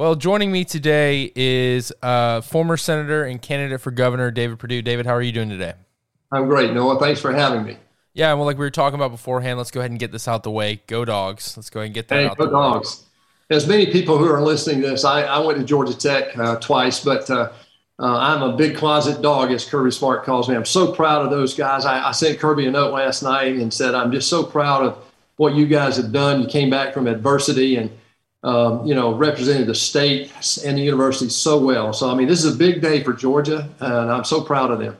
Well, joining me today is uh, former senator and candidate for governor David Perdue. David, how are you doing today? I'm great, Noah. Thanks for having me. Yeah, well, like we were talking about beforehand, let's go ahead and get this out the way. Go dogs! Let's go ahead and get that hey, out. Go dogs! Way. As many people who are listening to this, I, I went to Georgia Tech uh, twice, but uh, uh, I'm a big closet dog, as Kirby Smart calls me. I'm so proud of those guys. I, I sent Kirby a note last night and said, I'm just so proud of what you guys have done. You came back from adversity and um, you know, represented the state and the university so well. So, I mean, this is a big day for Georgia, and I'm so proud of them.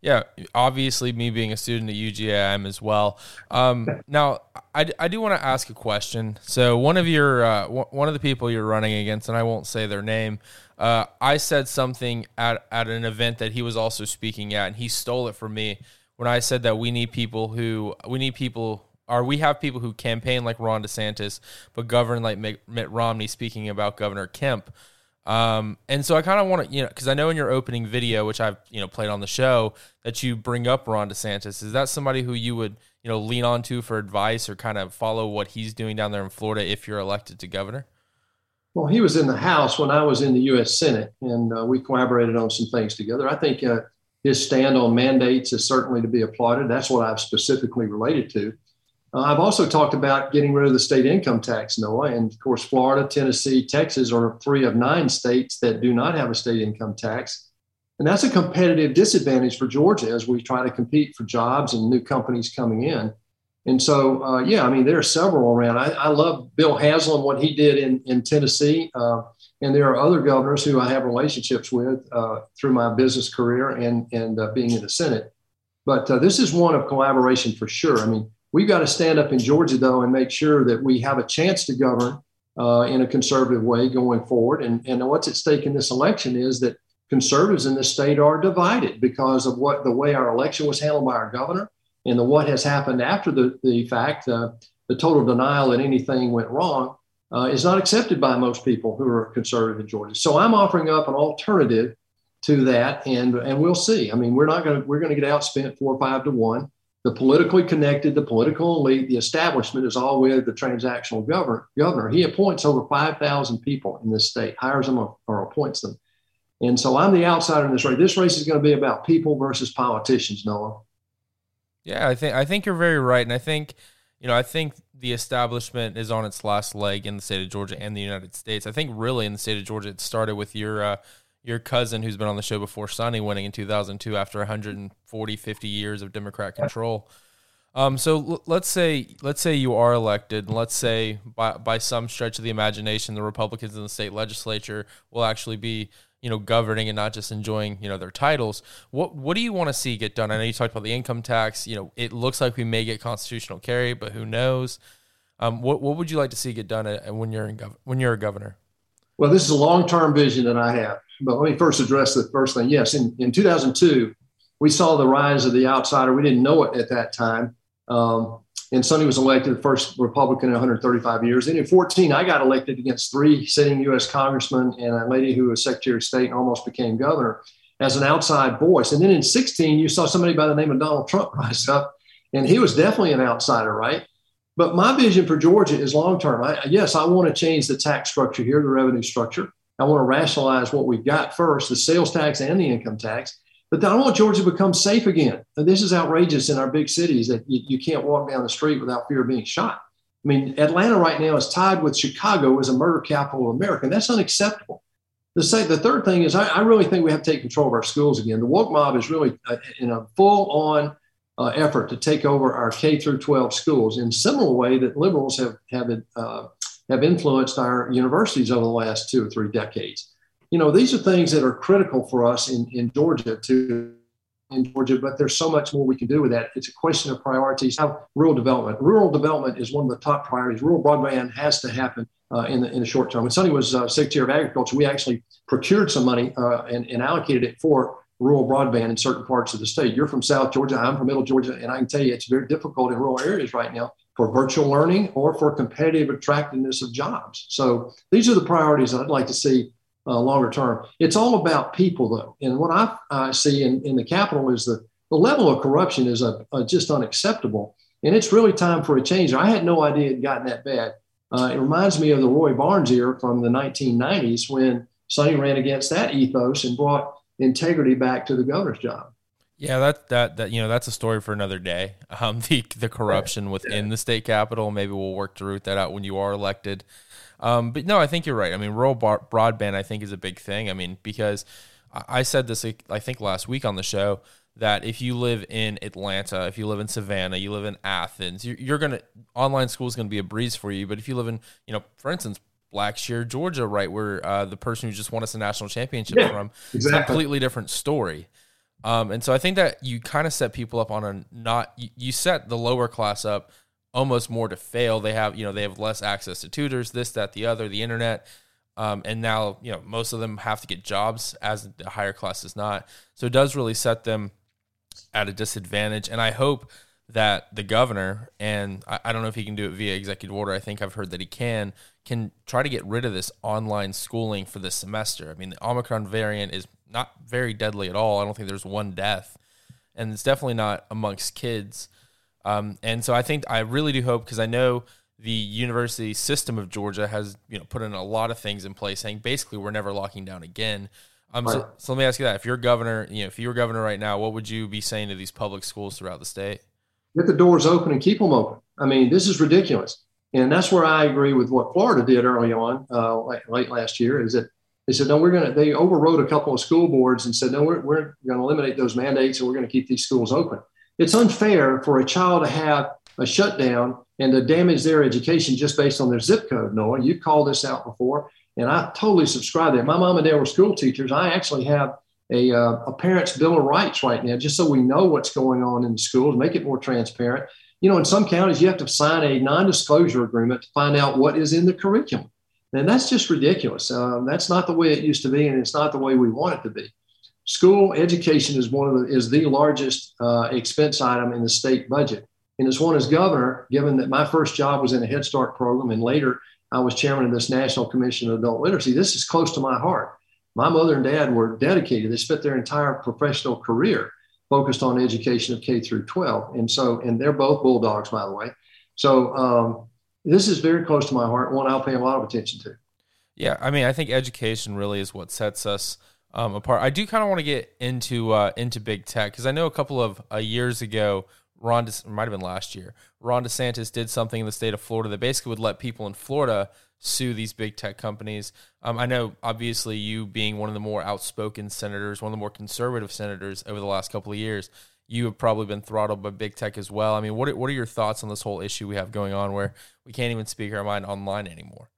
Yeah, obviously, me being a student at UGA, I'm as well. Um, now, I, I do want to ask a question. So, one of your uh, one of the people you're running against, and I won't say their name, uh, I said something at at an event that he was also speaking at, and he stole it from me when I said that we need people who we need people or we have people who campaign like Ron DeSantis, but govern like Mitt Romney. Speaking about Governor Kemp, um, and so I kind of want to, you know, because I know in your opening video, which I've you know played on the show, that you bring up Ron DeSantis. Is that somebody who you would you know lean on to for advice or kind of follow what he's doing down there in Florida if you're elected to governor? Well, he was in the House when I was in the U.S. Senate, and uh, we collaborated on some things together. I think uh, his stand on mandates is certainly to be applauded. That's what I've specifically related to. Uh, I've also talked about getting rid of the state income tax, Noah. And of course, Florida, Tennessee, Texas are three of nine states that do not have a state income tax. And that's a competitive disadvantage for Georgia as we try to compete for jobs and new companies coming in. And so, uh, yeah, I mean, there are several around. I, I, love Bill Haslam, what he did in, in Tennessee. Uh, and there are other governors who I have relationships with uh, through my business career and, and uh, being in the Senate. But uh, this is one of collaboration for sure. I mean, We've got to stand up in Georgia, though, and make sure that we have a chance to govern uh, in a conservative way going forward. And, and what's at stake in this election is that conservatives in this state are divided because of what the way our election was handled by our governor and the what has happened after the, the fact, uh, the total denial that anything went wrong. Uh, is not accepted by most people who are conservative in Georgia. So I'm offering up an alternative to that, and and we'll see. I mean, we're not going to we're going to get outspent four or five to one the politically connected, the political elite, the establishment is all with the transactional governor. Governor, he appoints over 5,000 people in this state, hires them or, appoints them. And so I'm the outsider in this race. This race is going to be about people versus politicians, Noah. Yeah, I think I think you're very right, and I think you know I think the establishment is on its last leg in the state of Georgia and the United States. I think really in the state of Georgia, it started with your uh, your cousin who's been on the show before, Sonny, winning in 2002 after 140, 50 years of Democrat control. Um, so l- let's say let's say you are elected, and let's say by by some stretch of the imagination, the Republicans in the state legislature will actually be you know governing and not just enjoying you know their titles. What what do you want to see get done? I know you talked about the income tax. You know, it looks like we may get constitutional carry, but who knows? Um, what what would you like to see get done uh, when you're in gov- when you're a governor? Well, this is a long term vision that I have. But let me first address the first thing. Yes, in, in 2002, we saw the rise of the outsider. We didn't know it at that time. Um, and Sonny was elected the first Republican in 135 years. Then in 14, I got elected against three sitting U.S. congressmen and a lady who was Secretary of State and almost became governor as an outside voice. And then in 16, you saw somebody by the name of Donald Trump rise up, and he was definitely an outsider, right? But my vision for Georgia is long term. Yes, I want to change the tax structure here, the revenue structure. I want to rationalize what we've got first, the sales tax and the income tax. But I want Georgia to become safe again. And this is outrageous in our big cities that you, you can't walk down the street without fear of being shot. I mean, Atlanta right now is tied with Chicago as a murder capital of America. And that's unacceptable. The, say, the third thing is, I, I, really think we have to take control of our schools again. The woke mob is really uh, in a full on uh, effort to take over our K through 12 schools in a similar way that liberals have, have uh, have influenced our universities over the last two or three decades. You know, these are things that are critical for us in, in Georgia to in Georgia, but there's so much more we can do with that. It's a question of priorities. How rural development. Rural development is one of the top priorities. Rural broadband has to happen uh, in, the, in the short term. When Sonny was uh, Secretary of Agriculture, we actually procured some money uh, and, and allocated it for rural broadband in certain parts of the state. You're from South Georgia, I'm from Middle Georgia, and I can tell you it's very difficult in rural areas right now for virtual learning or for competitive attractiveness of jobs. So these are the priorities I'd like to see uh, longer term. It's all about people, though. And what I uh, see in, in the capital is the, the level of corruption is a, a just unacceptable. And it's really time for a change. I had no idea it had gotten that bad. Uh, it reminds me of the Roy Barnes era from the 1990s when Sonny ran against that ethos and brought integrity back to the governor's job. Yeah, that that that you know that's a story for another day. Um, the the corruption within the state capitol. Maybe we'll work to root that out when you are elected. Um, but no, I think you're right. I mean, rural bar- broadband, I think, is a big thing. I mean, because I said this, I think, last week on the show that if you live in Atlanta, if you live in Savannah, you live in Athens, you're, you're going to online school is going to be a breeze for you. But if you live in, you know, for instance, Blackshear, Georgia, right where uh, the person who just won us a national championship yeah, from, exactly. it's a completely different story. Um, and so I think that you kind of set people up on a not you, you set the lower class up almost more to fail. They have, you know, they have less access to tutors, this, that, the other, the internet. Um, and now, you know, most of them have to get jobs as the higher class is not. So it does really set them at a disadvantage. And I hope that the governor, and I, I don't know if he can do it via executive order, I think I've heard that he can, can try to get rid of this online schooling for this semester. I mean, the Omicron variant is not very deadly at all. I don't think there's one death. And it's definitely not amongst kids. Um, and so I think I really do hope because I know the university system of Georgia has you know put in a lot of things in place, saying basically we're never locking down again. Um, right. so, so let me ask you that: if you're governor, you know, if you were governor right now, what would you be saying to these public schools throughout the state? Get the doors open and keep them open. I mean, this is ridiculous, and that's where I agree with what Florida did early on, uh, late, late last year. Is that they said no, we're going to. They overrode a couple of school boards and said no, we're, we're going to eliminate those mandates and we're going to keep these schools open it's unfair for a child to have a shutdown and to damage their education just based on their zip code. Noah, you've called this out before, and I totally subscribe to that. My mom and dad were school teachers. I actually have a, uh, a parent's bill of rights right now, just so we know what's going on in the schools, make it more transparent. You know, in some counties, you have to sign a non-disclosure agreement to find out what is in the curriculum, and that's just ridiculous. Um, that's not the way it used to be, and it's not the way we want it to be. School education is one of the is the largest uh, expense item in the state budget. And as one as governor given that my first job was in a head start program and later i was chairman of this national commission of adult literacy this is close to my heart. My mother and dad were dedicated. They spent their entire professional career focused on education of k through 12 and so and they're both bulldogs by the way. So um, this is very close to my heart one i'll pay a lot of attention to yeah i mean i think education really is what sets us um, apart. I do kind of want to get into uh, into big tech because I know a couple of uh, years ago, Ron De- might have been last year. Ron DeSantis did something in the state of Florida that basically would let people in Florida sue these big tech companies. Um, I know, obviously, you being one of the more outspoken senators, one of the more conservative senators over the last couple of years, you have probably been throttled by big tech as well. I mean, what are, what are your thoughts on this whole issue we have going on where we can't even speak our mind online anymore?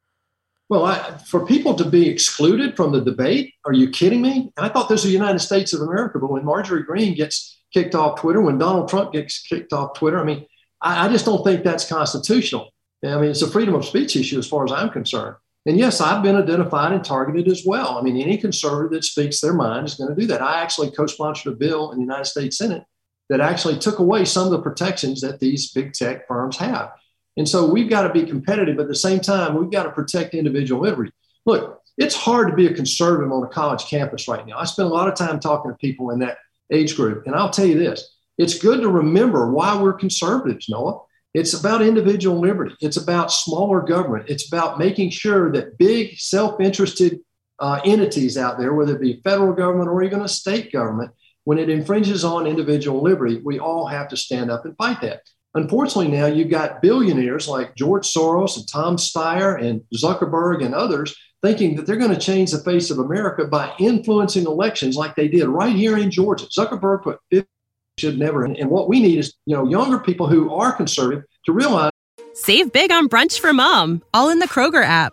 Well, I, for people to be excluded from the debate, are you kidding me? I thought this was the United States of America, but when Marjorie Greene gets kicked off Twitter, when Donald Trump gets kicked off Twitter, I mean, I, I just don't think that's constitutional. I mean, it's a freedom of speech issue as far as I'm concerned. And yes, I've been identified and targeted as well. I mean, any conservative that speaks their mind is going to do that. I actually co sponsored a bill in the United States Senate that actually took away some of the protections that these big tech firms have. And so we've got to be competitive. But at the same time, we've got to protect individual liberty. Look, it's hard to be a conservative on a college campus right now. I spend a lot of time talking to people in that age group. And I'll tell you this it's good to remember why we're conservatives, Noah. It's about individual liberty. It's about smaller government. It's about making sure that big self interested uh, entities out there, whether it be federal government or even a state government, when it infringes on individual liberty, we all have to stand up and fight that. Unfortunately, now you've got billionaires like George Soros and Tom Steyer and Zuckerberg and others thinking that they're going to change the face of America by influencing elections like they did right here in Georgia. Zuckerberg put 50 should never. And what we need is, you know, younger people who are conservative to realize. Save big on brunch for mom, all in the Kroger app.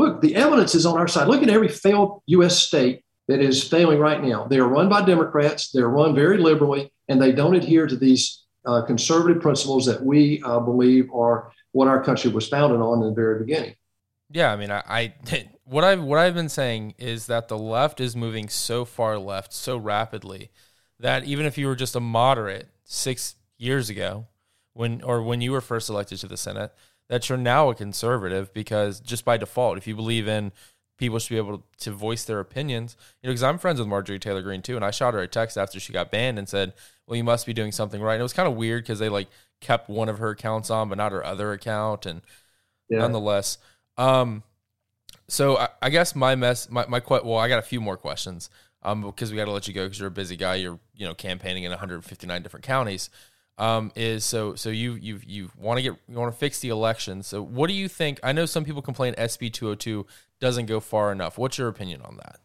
look, the evidence is on our side. Look at every failed U.S. state that is failing right now. They are run by Democrats, they're run very liberally, and they don't adhere to these uh, conservative principles that we uh, believe are what our country was founded on in the very beginning. Yeah, I mean, I, I what I've what I've been saying is that the left is moving so far left so rapidly that even if you were just a moderate six years ago, when or when you were first elected to the Senate, that you're now a conservative because just by default, if you believe in people should be able to voice their opinions, you know, because I'm friends with Marjorie Taylor Greene too, and I shot her a text after she got banned and said, "Well, you must be doing something right." And it was kind of weird because they like kept one of her accounts on, but not her other account, and yeah. nonetheless. Um, so I, I, guess my mess, my, my well, I got a few more questions. Um, because we got to let you go because you're a busy guy. You're you know campaigning in 159 different counties. Um, is so so you you you want to get you want to fix the election. So what do you think? I know some people complain SB 202 doesn't go far enough. What's your opinion on that?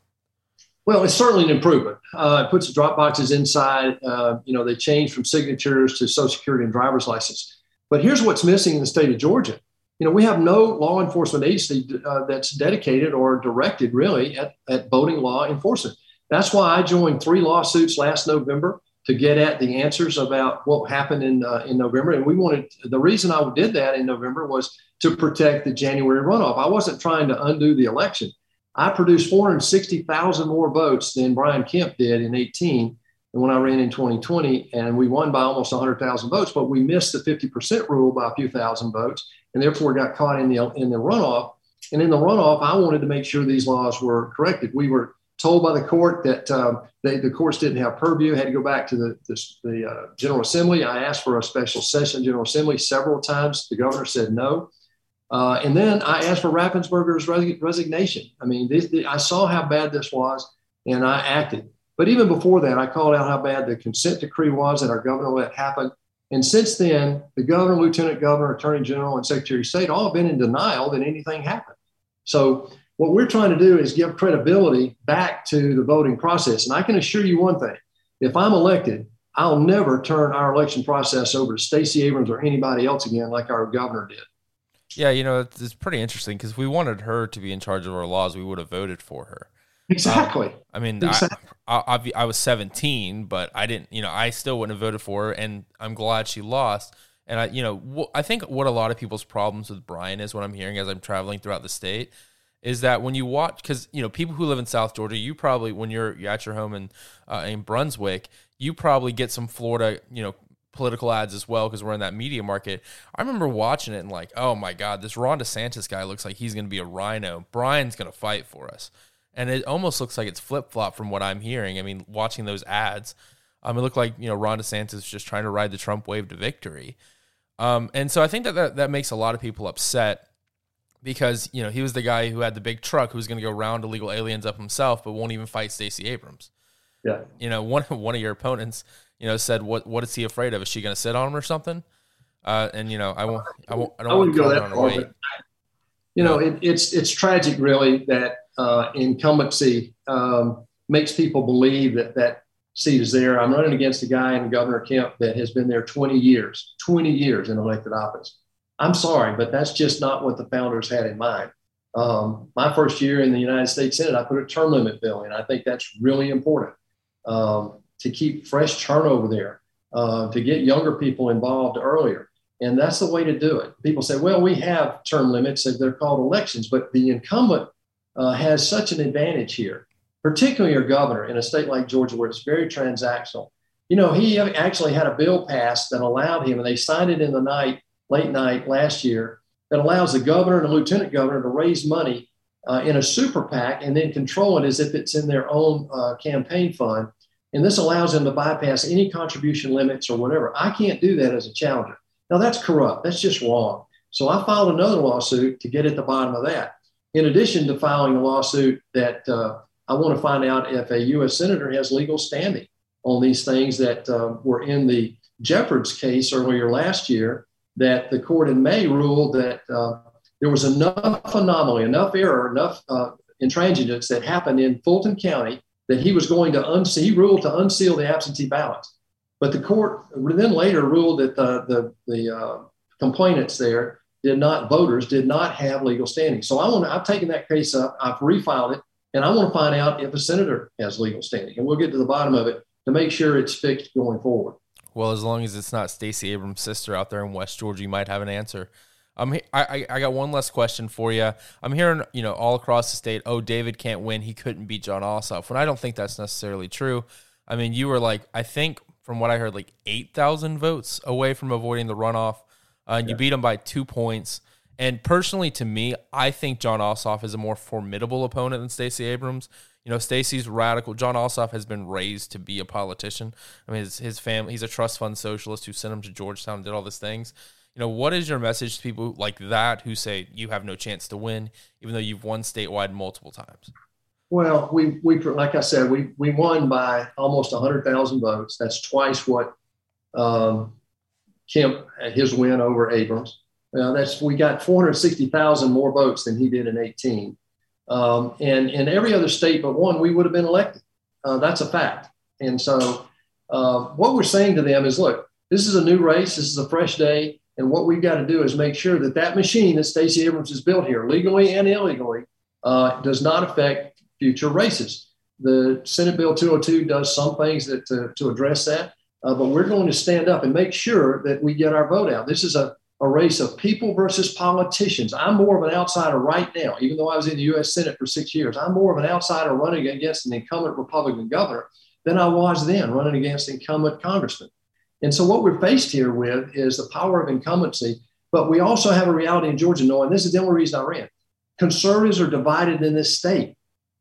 Well, it's certainly an improvement. Uh, it puts the drop boxes inside. Uh, you know, they change from signatures to Social Security and driver's license. But here's what's missing in the state of Georgia you know, we have no law enforcement agency uh, that's dedicated or directed really at, at voting law enforcement. That's why I joined three lawsuits last November to get at the answers about what happened in uh, in November. And we wanted the reason I did that in November was to protect the January runoff. I wasn't trying to undo the election. I produced 460,000 more votes than Brian Kemp did in 18 and when I ran in 2020, and we won by almost 100,000 votes, but we missed the 50% rule by a few thousand votes and therefore got caught in the in the runoff. And in the runoff, I wanted to make sure these laws were corrected. We were told by the court that um, they, the courts didn't have purview, had to go back to the, the, the uh, General Assembly. I asked for a special session General Assembly several times. The governor said no. Uh, and then I asked for Raffensperger's resignation. I mean, this, the, I saw how bad this was, and I acted. But even before that, I called out how bad the consent decree was that our governor let happen. And since then, the governor, lieutenant governor, attorney general, and secretary of state all have been in denial that anything happened. So, what we're trying to do is give credibility back to the voting process. And I can assure you one thing if I'm elected, I'll never turn our election process over to Stacey Abrams or anybody else again like our governor did. Yeah, you know, it's, it's pretty interesting because we wanted her to be in charge of our laws. We would have voted for her. Exactly. Um, I mean, exactly. I, I, I, was 17, but I didn't, you know, I still wouldn't have voted for her, and I'm glad she lost. And I, you know, I think what a lot of people's problems with Brian is what I'm hearing as I'm traveling throughout the state is that when you watch, because you know, people who live in South Georgia, you probably when you're, you're at your home in uh, in Brunswick, you probably get some Florida, you know, political ads as well because we're in that media market. I remember watching it and like, oh my god, this Ron DeSantis guy looks like he's going to be a rhino. Brian's going to fight for us and it almost looks like it's flip flop from what I'm hearing. I mean, watching those ads, um, it looked like you know Ron DeSantis is just trying to ride the Trump wave to victory, um, and so I think that, that that makes a lot of people upset because you know he was the guy who had the big truck who was going to go round illegal aliens up himself, but won't even fight Stacey Abrams. Yeah, you know one one of your opponents, you know, said what what is he afraid of? Is she going to sit on him or something? Uh, and you know, I won't, I won't, I don't I want to go that far. You know, it, it's it's tragic, really, that uh, incumbency um, makes people believe that that seat is there. I'm running against a guy in Governor Kemp that has been there 20 years, 20 years in elected office. I'm sorry, but that's just not what the founders had in mind. Um, my first year in the United States Senate, I put a term limit bill in. I think that's really important um, to keep fresh turnover there, uh, to get younger people involved earlier. And that's the way to do it. People say, well, we have term limits, and they're called elections, but the incumbent uh, has such an advantage here, particularly your governor in a state like Georgia where it's very transactional. You know, he actually had a bill passed that allowed him, and they signed it in the night, late night last year, that allows the governor and the lieutenant governor to raise money uh, in a super PAC and then control it as if it's in their own uh, campaign fund. And this allows them to bypass any contribution limits or whatever. I can't do that as a challenger. Now, that's corrupt. That's just wrong. So I filed another lawsuit to get at the bottom of that in addition to filing a lawsuit that uh, I want to find out if a U.S. senator has legal standing on these things that uh, were in the Jeffords case earlier last year. That the court in May ruled that uh, there was enough anomaly, enough error, enough uh, intransigence that happened in Fulton County that he was going to unseal. He ruled to unseal the absentee ballots, but the court then later ruled that the the, the uh, complainants there did not voters did not have legal standing. So I want I've taken that case up. I've refiled it, and I want to find out if a senator has legal standing, and we'll get to the bottom of it to make sure it's fixed going forward. Well, as long as it's not Stacey Abrams' sister out there in West Georgia, you might have an answer. Um, I, I got one last question for you. I'm hearing, you know, all across the state, oh, David can't win. He couldn't beat Jon Ossoff. When I don't think that's necessarily true. I mean, you were like, I think from what I heard, like 8,000 votes away from avoiding the runoff. Uh, and yeah. you beat him by two points. And personally, to me, I think Jon Ossoff is a more formidable opponent than Stacey Abrams. You know, Stacey's radical. Jon Ossoff has been raised to be a politician. I mean, his, his family, he's a trust fund socialist who sent him to Georgetown and did all these things you know, what is your message to people like that who say you have no chance to win, even though you've won statewide multiple times? Well, we, we like I said, we, we won by almost 100,000 votes. That's twice what um, Kemp, his win over Abrams. Uh, that's we got 460,000 more votes than he did in 18. Um, and in every other state but one, we would have been elected. Uh, that's a fact. And so, uh, what we're saying to them is, look, this is a new race. This is a fresh day. And what we've got to do is make sure that that machine that Stacey Abrams has built here, legally and illegally, uh, does not affect future races. The Senate Bill 202 does some things that to, to address that, uh, but we're going to stand up and make sure that we get our vote out. This is a, a race of people versus politicians. I'm more of an outsider right now, even though I was in the U.S. Senate for six years. I'm more of an outsider running against an incumbent Republican governor than I was then running against incumbent congressmen. And so what we're faced here with is the power of incumbency, but we also have a reality in Georgia, knowing this is the only reason I ran. Conservatives are divided in this state.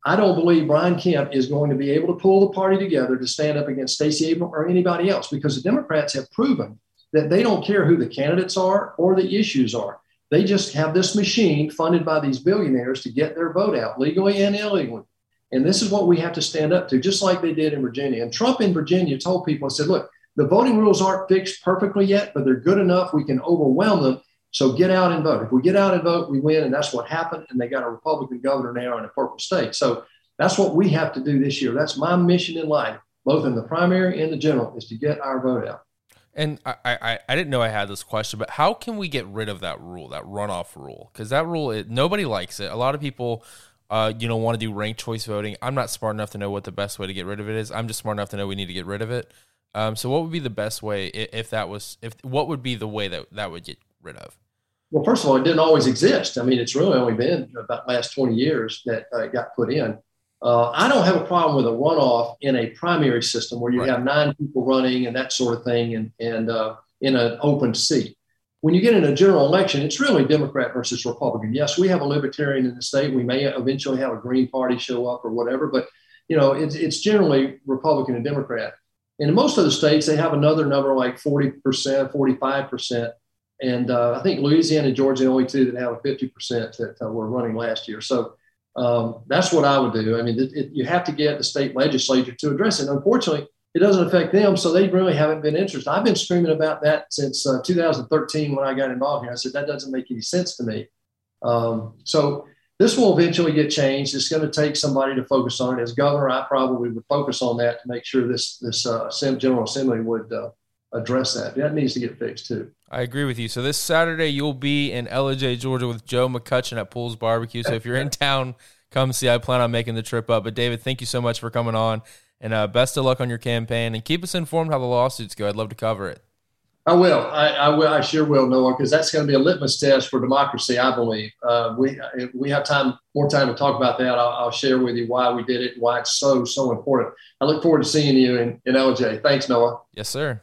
I don't believe Brian Kemp is going to be able to pull the party together to stand up against Stacey Abrams or anybody else because the Democrats have proven that they don't care who the candidates are or the issues are. They just have this machine funded by these billionaires to get their vote out legally and illegally. And this is what we have to stand up to, just like they did in Virginia. And Trump in Virginia told people, I said, look, the voting rules aren't fixed perfectly yet, but they're good enough. We can overwhelm them. So get out and vote. If we get out and vote, we win. And that's what happened. And they got a Republican governor now in a purple state. So that's what we have to do this year. That's my mission in life, both in the primary and the general, is to get our vote out. And I, I, I didn't know I had this question, but how can we get rid of that rule, that runoff rule? Because that rule, it, nobody likes it. A lot of people, uh, you know, want to do ranked choice voting. I'm not smart enough to know what the best way to get rid of it is. I'm just smart enough to know we need to get rid of it. Um, so what would be the best way if that was if what would be the way that that would get rid of? Well, first of all, it didn't always exist. I mean, it's really only been about last 20 years that uh, got put in. Uh, I don't have a problem with a runoff in a primary system where you right. have nine people running and that sort of thing, and and uh, in an open seat. When you get in a general election, it's really Democrat versus Republican. Yes, we have a libertarian in the state. We may eventually have a Green Party show up or whatever, but you know, it's, it's generally Republican and Democrat. In most of the states, they have another number like 40%, 45%. And uh, I think Louisiana and Georgia are the only two that have a 50% that uh, were running last year. So um, that's what I would do. I mean, it, it, you have to get the state legislature to address it. Unfortunately, it doesn't affect them, so they really haven't been interested. I've been screaming about that since uh, 2013 when I got involved here. I said that doesn't make any sense to me. Um, so this will eventually get changed. It's going to take somebody to focus on it. As governor, I probably would focus on that to make sure this this uh, General Assembly would uh, address that. That needs to get fixed too. I agree with you. So this Saturday you'll be in Ellijay, Georgia, with Joe McCutcheon at Poole's Barbecue. So if you're in town, come see. I plan on making the trip up. But David, thank you so much for coming on, and uh, best of luck on your campaign. And keep us informed how the lawsuits go. I'd love to cover it. I will. I, I, will. I sure will, Noah, because that's going to be a litmus test for democracy. I believe. Uh, we we have time, more time to talk about that. I'll, I'll, share with you why we did it, why it's so so important. I look forward to seeing you in in Ellijay. Thanks, Noah. Yes, sir.